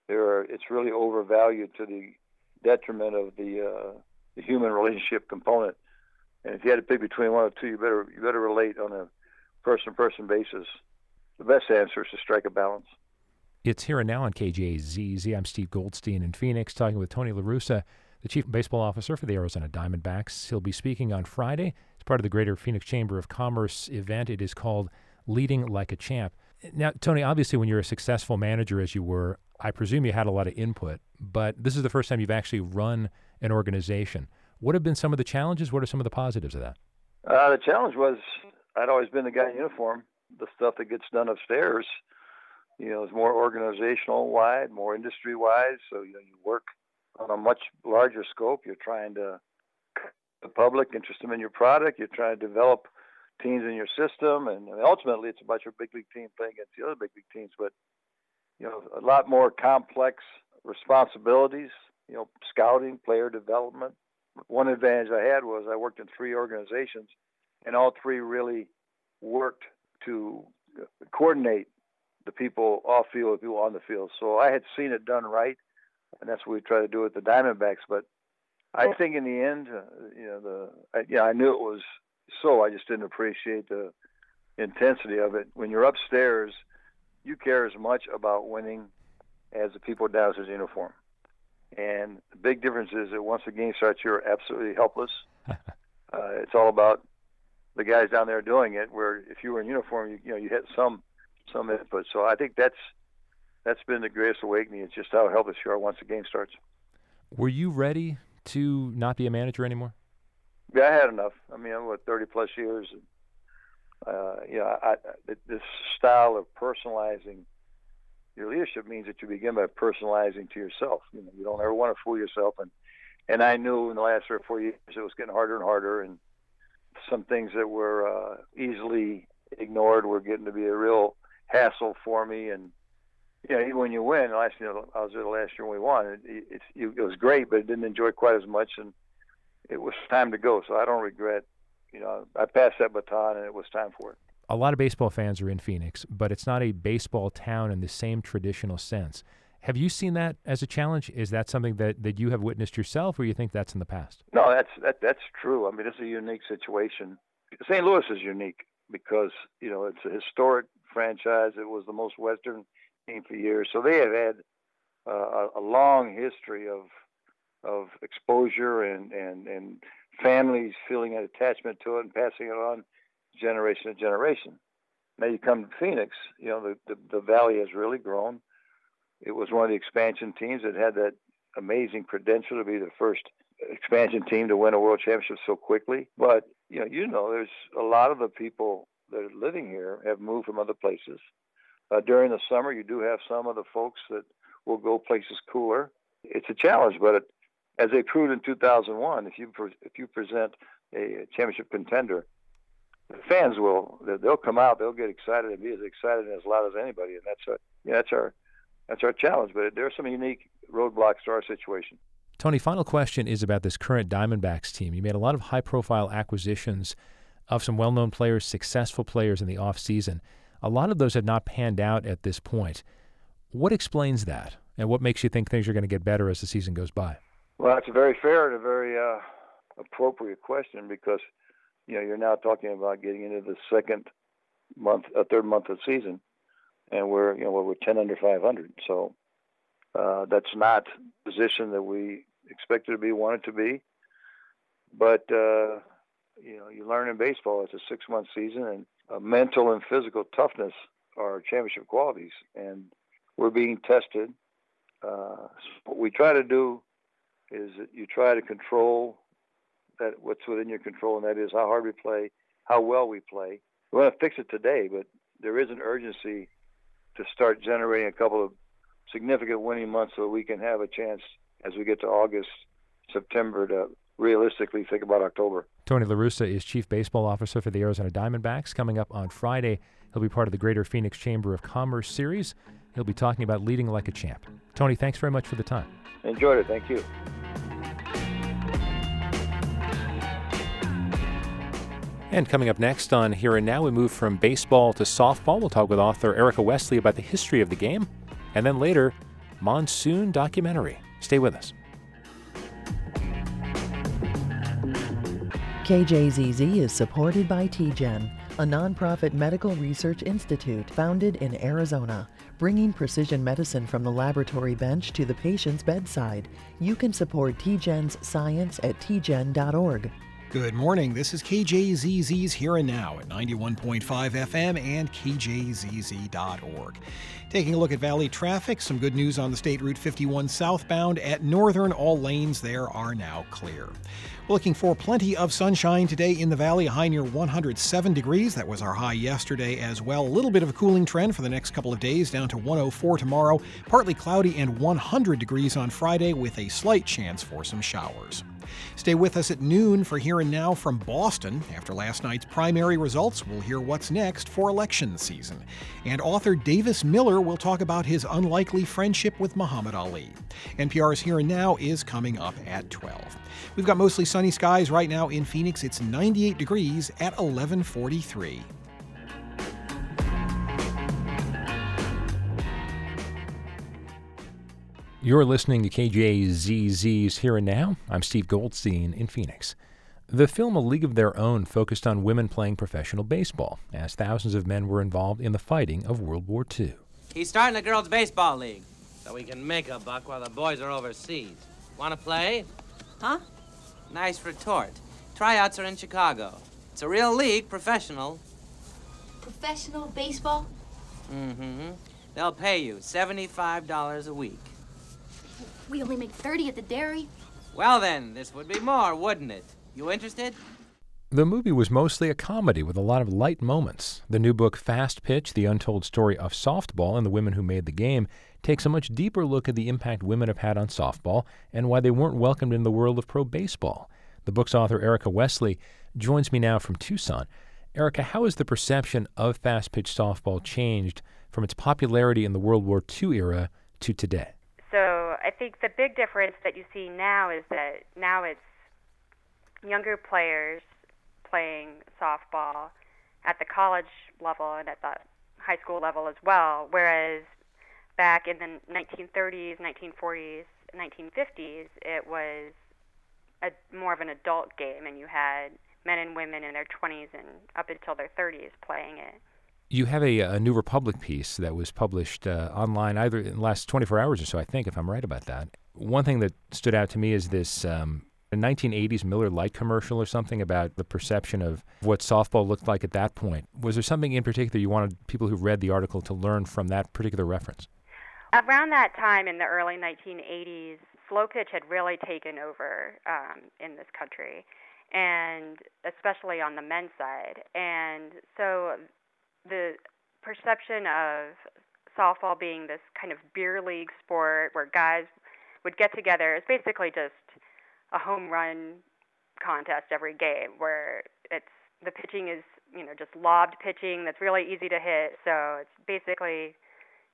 there are, it's really overvalued to the detriment of the uh, the human relationship component. And if you had to pick between one or two, you better you better relate on a person-person basis. The best answer is to strike a balance. It's here and now on KJZZ. I'm Steve Goldstein in Phoenix, talking with Tony LaRussa, the chief baseball officer for the Arizona Diamondbacks. He'll be speaking on Friday. It's part of the Greater Phoenix Chamber of Commerce event. It is called Leading Like a Champ. Now, Tony, obviously, when you're a successful manager as you were, I presume you had a lot of input, but this is the first time you've actually run an organization. What have been some of the challenges? What are some of the positives of that? Uh, the challenge was I'd always been the guy in uniform. The stuff that gets done upstairs, you know, is more organizational wide, more industry wide. So you know, you work on a much larger scope. You're trying to the public, interest them in your product. You're trying to develop teams in your system, and ultimately, it's about your big league team playing against the other big league teams. But you know, a lot more complex responsibilities. You know, scouting, player development. One advantage I had was I worked in three organizations, and all three really worked to coordinate the people off field with people on the field. So I had seen it done right, and that's what we try to do with the Diamondbacks. But I think in the end, uh, you know, the I, yeah, I knew it was so. I just didn't appreciate the intensity of it. When you're upstairs, you care as much about winning as the people downstairs in uniform. And the big difference is that once the game starts, you're absolutely helpless. uh, it's all about the guys down there doing it. Where if you were in uniform, you, you know you had some some input. So I think that's that's been the greatest awakening. It's just how helpless you are once the game starts. Were you ready to not be a manager anymore? Yeah, I had enough. I mean, I'm what 30 plus years. And, uh, you know, I, I, this style of personalizing your leadership means that you begin by personalizing to yourself. You know, you don't ever want to fool yourself. And and I knew in the last three or four years it was getting harder and harder, and some things that were uh, easily ignored were getting to be a real hassle for me. And you know, even when you win, last year I was there the last year when we won. It, it, it, it was great, but I didn't enjoy quite as much, and it was time to go. So I don't regret. You know, I passed that baton, and it was time for it a lot of baseball fans are in Phoenix, but it's not a baseball town in the same traditional sense. Have you seen that as a challenge? Is that something that, that you have witnessed yourself, or you think that's in the past? No, that's that, that's true. I mean, it's a unique situation. St. Louis is unique because you know it's a historic franchise. It was the most Western team for years, so they have had uh, a, a long history of of exposure and and and families feeling an attachment to it and passing it on generation to generation. Now you come to Phoenix, you know, the, the, the Valley has really grown. It was one of the expansion teams that had that amazing credential to be the first expansion team to win a world championship so quickly. But, you know, you know, there's a lot of the people that are living here have moved from other places. Uh, during the summer, you do have some of the folks that will go places cooler. It's a challenge, but it, as they proved in 2001, if you if you present a championship contender, the fans will they'll come out they'll get excited and be as excited and as loud as anybody and that's a yeah, that's our that's our challenge but there are some unique roadblocks to our situation tony final question is about this current diamondbacks team you made a lot of high profile acquisitions of some well known players, successful players in the offseason. A lot of those have not panned out at this point. What explains that? And what makes you think things are going to get better as the season goes by? Well, that's a very fair and a very uh, appropriate question because you know you're now talking about getting into the second month, a third month of the season, and we're you know we're 10 under 500. So uh, that's not the position that we expected to be, wanted to be. But uh, you know, you learn in baseball it's a six month season, and uh, mental and physical toughness are championship qualities, and we're being tested. Uh, what we try to do is that you try to control that what's within your control, and that is how hard we play, how well we play. We want to fix it today, but there is an urgency to start generating a couple of significant winning months so we can have a chance as we get to August, September to realistically think about October. Tony LaRussa is Chief Baseball Officer for the Arizona Diamondbacks. Coming up on Friday, he'll be part of the Greater Phoenix Chamber of Commerce series. He'll be talking about leading like a champ. Tony, thanks very much for the time. Enjoyed it. Thank you. And coming up next on Here and Now, we move from baseball to softball. We'll talk with author Erica Westly about the history of the game. And then later, monsoon documentary. Stay with us. KJZZ is supported by TGen, a nonprofit medical research institute founded in Arizona, bringing precision medicine from the laboratory bench to the patient's bedside. You can support TGen's science at tgen.org. Good morning. This is KJZZ's Here and Now at 91.5 FM and KJZZ.org. Taking a look at Valley traffic, some good news on the State Route 51 southbound. At Northern, all lanes there are now clear. Looking for plenty of sunshine today in the valley, high near 107 degrees. That was our high yesterday as well. A little bit of a cooling trend for the next couple of days, down to 104 tomorrow. Partly cloudy and 100 degrees on Friday with a slight chance for some showers. Stay with us at noon for Here and Now from Boston. After last night's primary results, we'll hear what's next for election season. And author Davis Miller will talk about his unlikely friendship with Muhammad Ali. NPR's Here and Now is coming up at 12. We've got mostly sunny skies right now in Phoenix. It's 98 degrees at 1143. You're listening to KJZZ's Here and Now. I'm Steve Goldstein in Phoenix. The film A League of Their Own focused on women playing professional baseball, as thousands of men were involved in the fighting of World War II. He's starting a girls' baseball league, so we can make a buck while the boys are overseas. Want to play? Huh? Nice retort. Tryouts are in Chicago. It's a real league, professional. Professional baseball? Mm-hmm. They'll pay you $75 a week. We only make 30 at the dairy. Well then, this would be more, wouldn't it? You interested? The movie was mostly a comedy with a lot of light moments. The new book, Fast Pitch The Untold Story of Softball and the Women Who Made the Game, takes a much deeper look at the impact women have had on softball and why they weren't welcomed in the world of pro baseball. The book's author, Erica Westly, joins me now from Tucson. Erica, how has the perception of fast pitch softball changed from its popularity in the World War II era to today? I think the big difference that you see now is that now it's younger players playing softball at the college level and at the high school level as well, whereas back in the 1930s, 1940s, 1950s, it was a more of an adult game, and you had men and women in their 20s and up until their 30s playing it. You have a, a New Republic piece that was published uh, online either in the last 24 hours or so, I think, if I'm right about that. One thing that stood out to me is this um, 1980s Miller Lite commercial or something about the perception of what softball looked like at that point. Was there something in particular you wanted people who read the article to learn from that particular reference? Around that time in the early 1980s, slow pitch had really taken over um, in this country, and especially on the men's side. And so the perception of softball being this kind of beer league sport where guys would get together. Is basically just a home run contest every game where it's the pitching is you know just lobbed pitching that's really easy to hit. So it's basically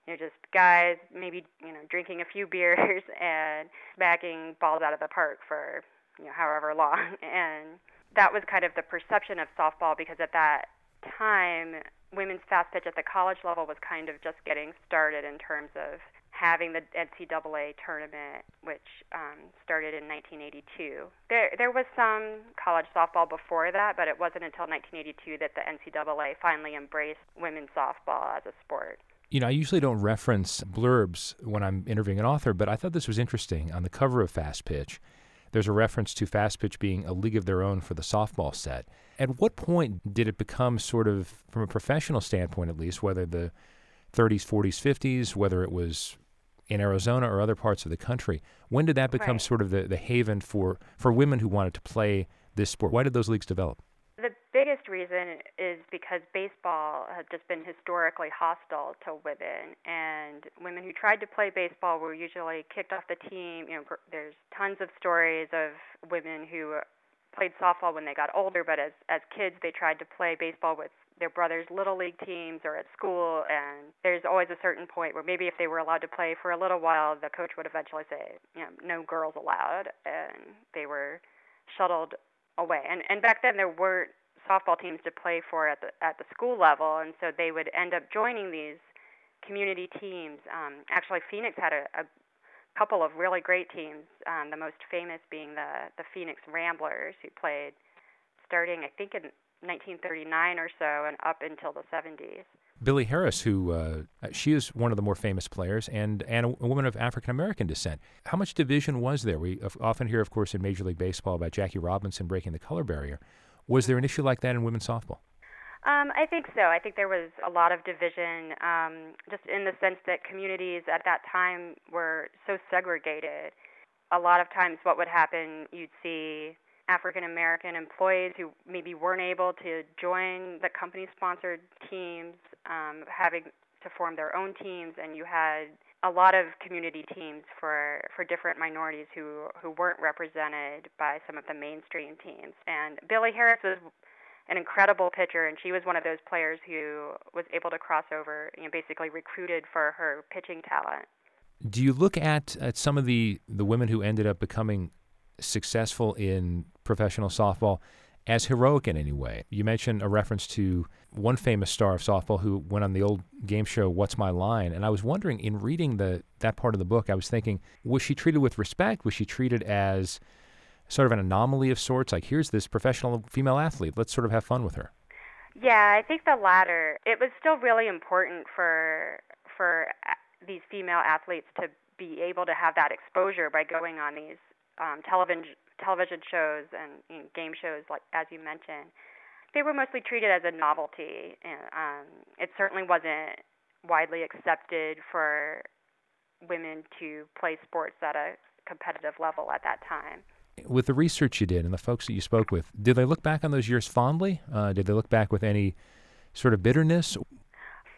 you know just guys maybe you know drinking a few beers and smacking balls out of the park for you know however long. And that was kind of the perception of softball because at that time, women's fast pitch at the college level was kind of just getting started in terms of having the NCAA tournament, which um, started in 1982. There, there was some college softball before that, but it wasn't until 1982 that the NCAA finally embraced women's softball as a sport. You know, I usually don't reference blurbs when I'm interviewing an author, but I thought this was interesting. On the cover of Fast Pitch, there's a reference to Fast Pitch being a league of their own for the softball set. At what point did it become sort of, from a professional standpoint at least, whether the 30s, 40s, 50s, whether it was in Arizona or other parts of the country, when did that become Right. sort of the, the haven for, for women who wanted to play this sport? Why did those leagues develop? Biggest reason is because baseball has just been historically hostile to women, and women who tried to play baseball were usually kicked off the team. You know, there's tons of stories of women who played softball when they got older, but as as kids they tried to play baseball with their brothers' little league teams or at school, and there's always a certain point where maybe if they were allowed to play for a little while, the coach would eventually say, you know, no girls allowed, and they were shuttled away. And and back then there weren't softball teams to play for at the at the school level, and so they would end up joining these community teams. Um, actually, Phoenix had a, a couple of really great teams. Um, the most famous being the the Phoenix Ramblers, who played starting I think in 1939 or so and up until the 70s. Billie Harris, who uh, she is one of the more famous players, and and a, a woman of African American descent. How much division was there? We often hear, of course, in Major League Baseball about Jackie Robinson breaking the color barrier. Was there an issue like that in women's softball? Um, I think so. I think there was a lot of division, um, just in the sense that communities at that time were so segregated. A lot of times, what would happen, you'd see African American employees who maybe weren't able to join the company sponsored teams, um, having to form their own teams, and you had a lot of community teams for, for different minorities who, who weren't represented by some of the mainstream teams. And Billie Harris was an incredible pitcher, and she was one of those players who was able to cross over, you know, basically recruited for her pitching talent. Do you look at, at some of the, the women who ended up becoming successful in professional softball as heroic in any way? You mentioned a reference to one famous star of softball who went on the old game show What's My Line, and I was wondering in reading the that part of the book, I was thinking, was she treated with respect? Was she treated as sort of an anomaly of sorts? Like here's this professional female athlete, let's sort of have fun with her. Yeah, I think the latter. It was still really important for for these female athletes to be able to have that exposure by going on these um, television television shows and you know, game shows, like as you mentioned. They were mostly treated as a novelty, and um, it certainly wasn't widely accepted for women to play sports at a competitive level at that time. With the research you did and the folks that you spoke with, did they look back on those years fondly? Uh, did they look back with any sort of bitterness?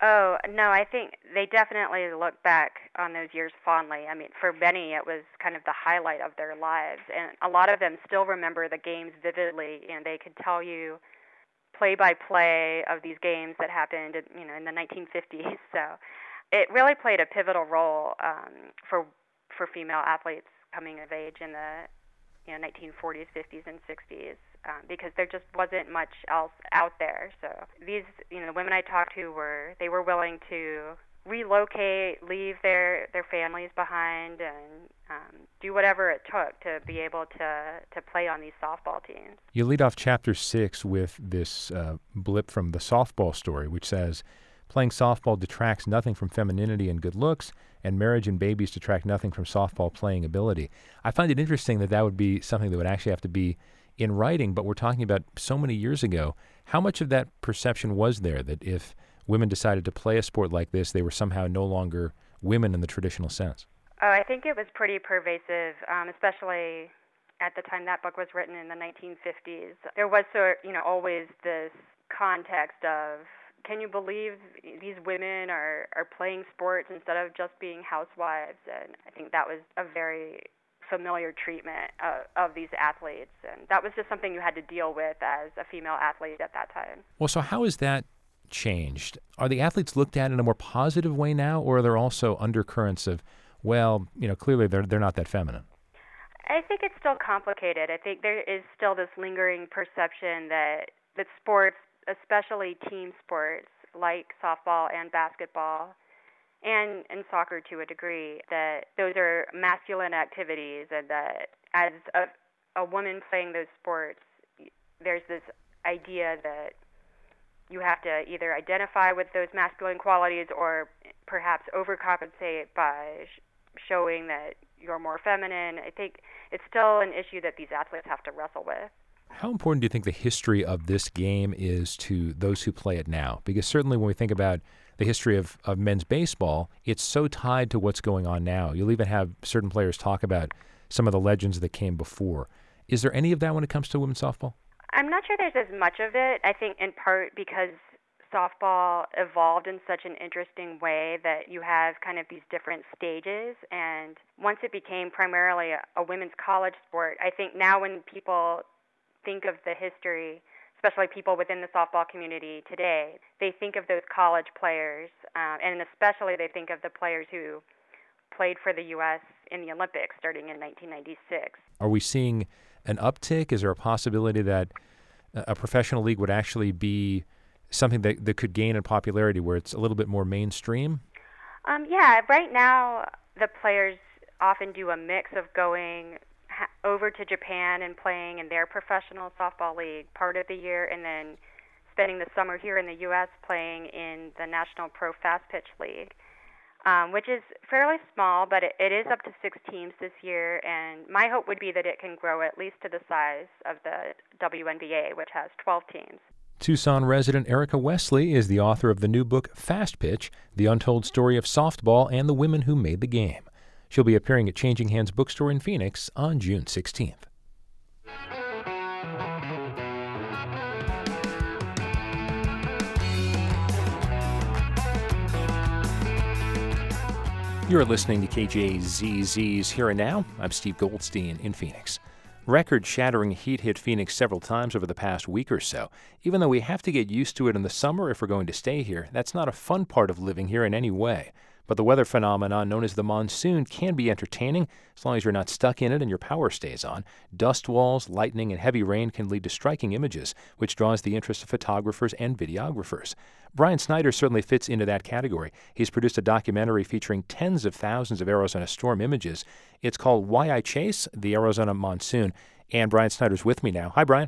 Oh, no, I think they definitely look back on those years fondly. I mean, for many, it was kind of the highlight of their lives. And a lot of them still remember the games vividly, and they could tell you play by play of these games that happened, you know, in the 1950s. So it really played a pivotal role um, for for female athletes coming of age in the you know 1940s, 50s, and 60s um, because there just wasn't much else out there. So these you know the women I talked to were they were willing to relocate, leave their their families behind, and um, do whatever it took to be able to to play on these softball teams. You lead off chapter six with this uh, blip from the softball story, which says, Playing softball detracts nothing from femininity and good looks, and marriage and babies detract nothing from softball playing ability. I find it interesting that that would be something that would actually have to be in writing, but we're talking about so many years ago. How much of that perception was there that if women decided to play a sport like this, they were somehow no longer women in the traditional sense? Oh, I think it was pretty pervasive, um, especially at the time that book was written in the 1950s. There was sort, you know, always this context of can you believe these women are are playing sports instead of just being housewives? And I think that was a very familiar treatment of, of these athletes, and that was just something you had to deal with as a female athlete at that time. Well, so how has that changed? Are the athletes looked at in a more positive way now, or are there also undercurrents of, well, you know, clearly they're they're not that feminine? I think it's still complicated. I think there is still this lingering perception that that sports, especially team sports like softball and basketball, and and soccer to a degree, that those are masculine activities, and that as a a woman playing those sports, there's this idea that you have to either identify with those masculine qualities or perhaps overcompensate by sh- showing that you're more feminine. I think it's still an issue that these athletes have to wrestle with. How important do you think the history of this game is to those who play it now? Because certainly when we think about the history of, of men's baseball, it's so tied to what's going on now. You'll even have certain players talk about some of the legends that came before. Is there any of that when it comes to women's softball? I'm not sure there's as much of it. I think in part because softball evolved in such an interesting way that you have kind of these different stages. And once it became primarily a, a women's college sport, I think now when people think of the history, especially people within the softball community today, they think of those college players, uh, and especially they think of the players who played for the U.S. in the Olympics starting in 1996. Are we seeing an uptick? Is there a possibility that a professional league would actually be something that, that could gain in popularity where it's a little bit more mainstream? Um, yeah, right now the players often do a mix of going over to Japan and playing in their professional softball league part of the year and then spending the summer here in the U.S. playing in the National Pro Fast Pitch League um, which is fairly small, but it, it is up to six teams this year. And my hope would be that it can grow at least to the size of the WNBA, which has 12 teams. Tucson resident Erica Westly is the author of the new book Fast Pitch The Untold Story of Softball and the Women Who Made the Game. She'll be appearing at Changing Hands Bookstore in Phoenix on June 16th. You're listening to KJZZ's Here and Now. I'm Steve Goldstein in Phoenix. Record shattering heat hit Phoenix several times over the past week or so. Even though we have to get used to it in the summer if we're going to stay here, that's not a fun part of living here in any way. But the weather phenomenon known as the monsoon can be entertaining as long as you're not stuck in it and your power stays on. Dust walls, lightning, and heavy rain can lead to striking images, which draws the interest of photographers and videographers. Brian Snyder certainly fits into that category. He's produced a documentary featuring tens of thousands of Arizona storm images. It's called Why I Chase the Arizona Monsoon. And Brian Snyder's with me now. Hi, Brian.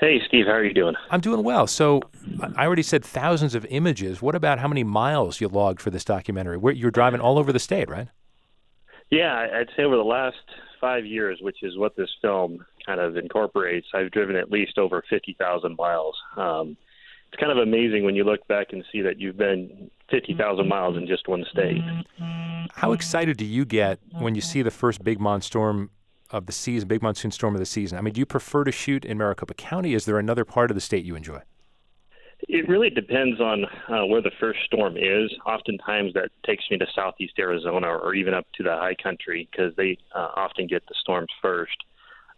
Hey, Steve, how are you doing? I'm doing well. So, I already said thousands of images. What about how many miles you logged for this documentary? Where you're driving all over the state, right? Yeah, I'd say over the last five years, which is what this film kind of incorporates, I've driven at least over 50,000 miles. Um, it's kind of amazing when you look back and see that you've been 50,000 miles in just one state. How excited do you get when you see the first big monsoon storm of the season, big monsoon storm of the season? I mean, do you prefer to shoot in Maricopa County? Is there another part of the state you enjoy? It really depends on uh, where the first storm is. Oftentimes, that takes me to southeast Arizona or even up to the high country because they uh, often get the storms first.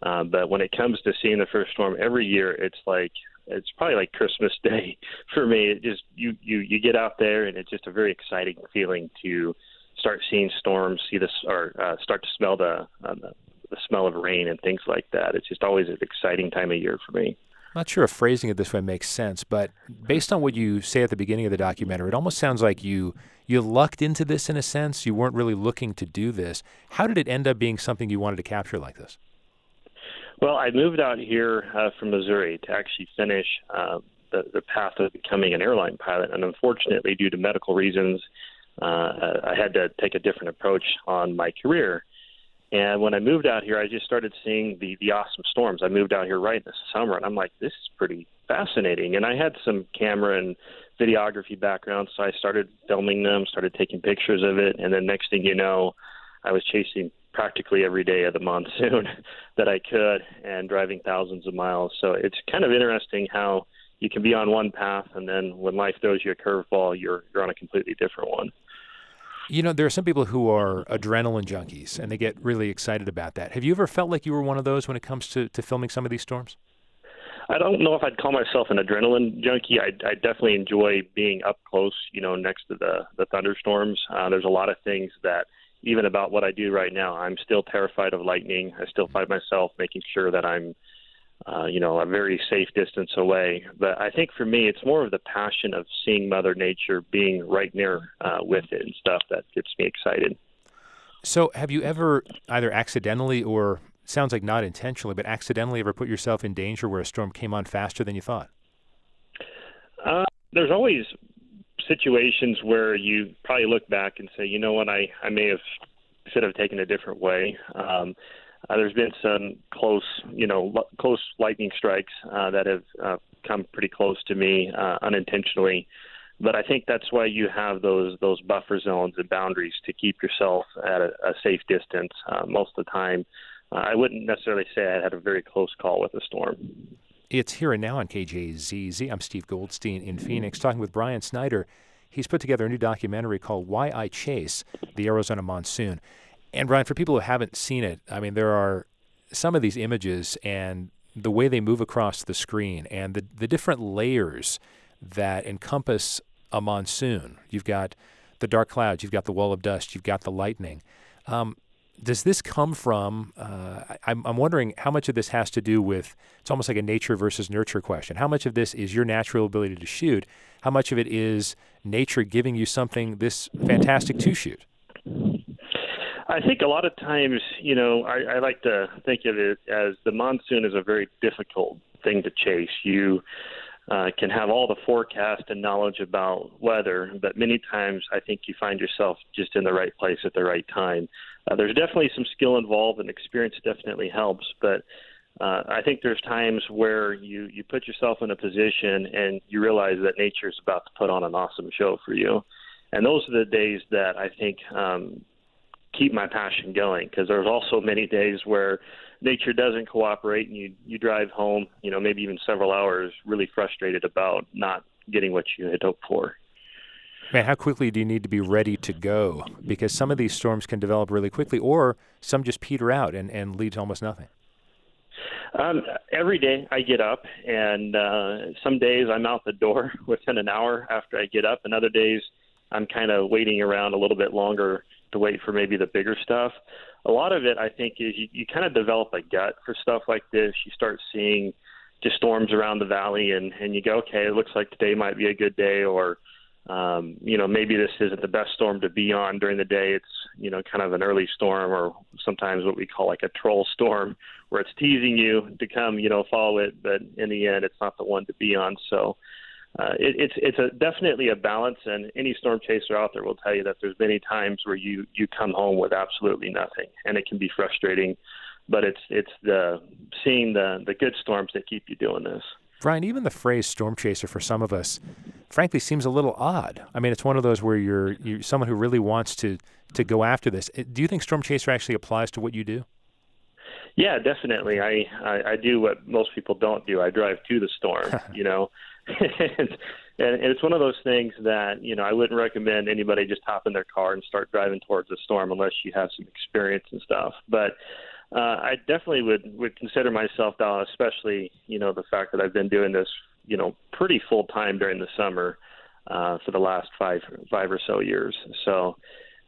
Uh, but when it comes to seeing the first storm every year, it's like it's probably like Christmas Day for me. It just you you you get out there and it's just a very exciting feeling to start seeing storms, see this or uh, start to smell the, uh, the the smell of rain and things like that. It's just always an exciting time of year for me. I'm not sure if phrasing it this way makes sense, but based on what you say at the beginning of the documentary, it almost sounds like you you lucked into this in a sense. You weren't really looking to do this. How did it end up being something you wanted to capture like this? Well, I moved out here uh, from Missouri to actually finish uh, the, the path of becoming an airline pilot, and unfortunately, due to medical reasons, uh, I had to take a different approach on my career. And when I moved out here, I just started seeing the the awesome storms. I moved out here right in the summer, and I'm like, this is pretty fascinating. And I had some camera and videography background, so I started filming them, started taking pictures of it, and then next thing you know, I was chasing practically every day of the monsoon that I could and driving thousands of miles. So it's kind of interesting how you can be on one path and then when life throws you a curveball, you're you're on a completely different one. You know, there are some people who are adrenaline junkies and they get really excited about that. Have you ever felt like you were one of those when it comes to, to filming some of these storms? I don't know if I'd call myself an adrenaline junkie. I, I definitely enjoy being up close, you know, next to the the thunderstorms. Uh, there's a lot of things that even about what I do right now. I'm still terrified of lightning. I still find myself making sure that I'm, uh, you know, a very safe distance away. But I think for me, it's more of the passion of seeing Mother Nature being right near uh, with it and stuff that gets me excited. So, have you ever either accidentally or sounds like not intentionally, but accidentally ever put yourself in danger where a storm came on faster than you thought? Uh, there's always situations where you probably look back and say, you know what, I, I may have should have taken a different way. Um, uh, there's been some close, you know, l- close lightning strikes uh, that have uh, come pretty close to me uh, unintentionally. But I think that's why you have those those buffer zones and boundaries to keep yourself at a, a safe distance. Uh, most of the time, uh, I wouldn't necessarily say I had a very close call with a storm. It's here and now on KJZZ. I'm Steve Goldstein in Phoenix, talking with Brian Snyder. He's put together a new documentary called Why I Chase the Arizona Monsoon. And Brian, for people who haven't seen it, I mean, there are some of these images and the way they move across the screen and the, the different layers that encompass a monsoon. You've got the dark clouds, you've got the wall of dust, you've got the lightning. Um, does this come from? Uh, I'm, I'm wondering how much of this has to do with. It's almost like a nature versus nurture question. How much of this is your natural ability to shoot? How much of it is nature giving you something this fantastic to shoot? I think a lot of times, you know, I, I like to think of it as the monsoon is a very difficult thing to chase. You uh, can have all the forecast and knowledge about weather, but many times I think you find yourself just in the right place at the right time. Uh, there's definitely some skill involved, and experience definitely helps, but uh, I think there's times where you you put yourself in a position and you realize that nature is about to put on an awesome show for you, and those are the days that I think um, keep my passion going because there's also many days where nature doesn't cooperate and you you drive home you know maybe even several hours really frustrated about not getting what you had hoped for Man, how quickly do you need to be ready to go? Because some of these storms can develop really quickly, or some just peter out and, and lead to almost nothing. Um, every day I get up, and uh, some days I'm out the door within an hour after I get up, and other days I'm kind of waiting around a little bit longer to wait for maybe the bigger stuff. A lot of it, I think, is you, you kind of develop a gut for stuff like this. You start seeing just storms around the valley, and and you go, okay, it looks like today might be a good day, or um, you know, maybe this isn't the best storm to be on during the day. It's, you know, kind of an early storm or sometimes what we call like a troll storm where it's teasing you to come, you know, follow it, but in the end, it's not the one to be on. So uh, it, it's it's a definitely a balance, and any storm chaser out there will tell you that there's many times where you you come home with absolutely nothing, and it can be frustrating. But it's it's the seeing the the good storms that keep you doing this. Brian, even the phrase storm chaser for some of us, frankly, seems a little odd. I mean, it's one of those where you're you're someone who really wants to to go after this. Do you think storm chaser actually applies to what you do? Yeah, definitely. I, I I do what most people don't do. I drive to the storm. you know, and, and it's one of those things that you know I wouldn't recommend anybody just hop in their car and start driving towards the storm unless you have some experience and stuff. But uh, I definitely would would consider myself especially you know the fact that I've been doing this you know pretty full time during the summer uh, for the last five five or so years. So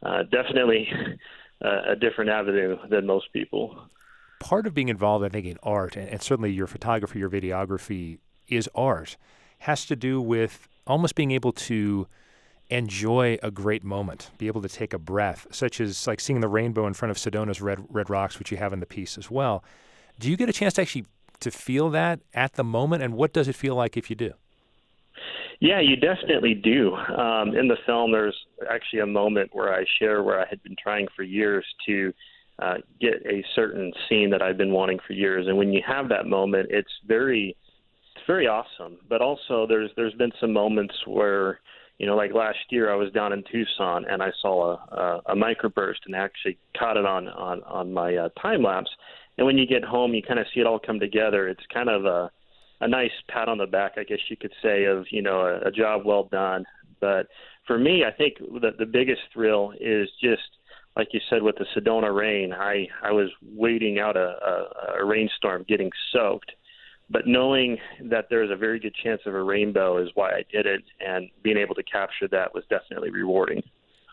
uh, definitely a, a different avenue than most people. Part of being involved, I think, in art, and, and certainly your photography, your videography, is art has to do with almost being able to enjoy a great moment, be able to take a breath, such as like seeing the rainbow in front of Sedona's red red rocks, which you have in the piece as well. Do you get a chance to actually to feel that at the moment, and what does it feel like if you do? Yeah, you definitely do. Um, in the film, there's actually a moment where I share where I had been trying for years to uh, get a certain scene that I've been wanting for years, and when you have that moment, it's very very awesome. But also, there's there's been some moments where, you know, like last year, I was down in Tucson and I saw a a, a microburst and actually caught it on on on my uh, time lapse. And when you get home, you kind of see it all come together. It's kind of a a nice pat on the back, I guess you could say, of you know a, a job well done. But for me, I think the the biggest thrill is just like you said with the Sedona rain. I I was waiting out a, a, a rainstorm, getting soaked, but knowing that there's a very good chance of a rainbow is why I did it, and being able to capture that was definitely rewarding.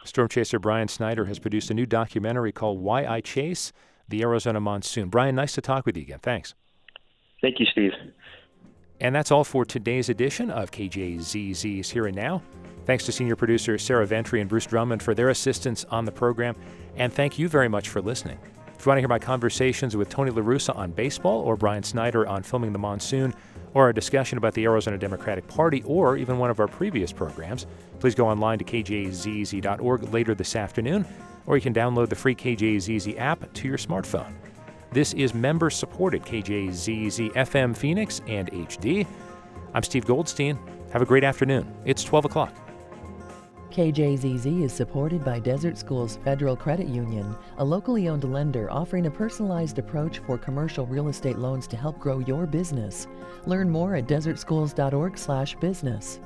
Storm chaser Brian Snyder has produced a new documentary called Why I Chase the Arizona Monsoon. Brian, nice to talk with you again. Thanks. Thank you, Steve. And that's all for today's edition of KJZZ's Here and Now. Thanks to senior producer Sarah Ventre and Bruce Drummond for their assistance on the program. And thank you very much for listening. If you want to hear my conversations with Tony LaRussa on baseball or Brian Snyder on filming the monsoon, or a discussion about the Arizona Democratic Party, or even one of our previous programs, please go online to kjzz.org later this afternoon, or you can download the free KJZZ app to your smartphone. This is member supported KJZZ FM Phoenix and HD. I'm Steve Goldstein. Have a great afternoon. It's 12 o'clock. KJZZ is supported by Desert Schools Federal Credit Union, a locally owned lender offering a personalized approach for commercial real estate loans to help grow your business. Learn more at desertschools.org/business.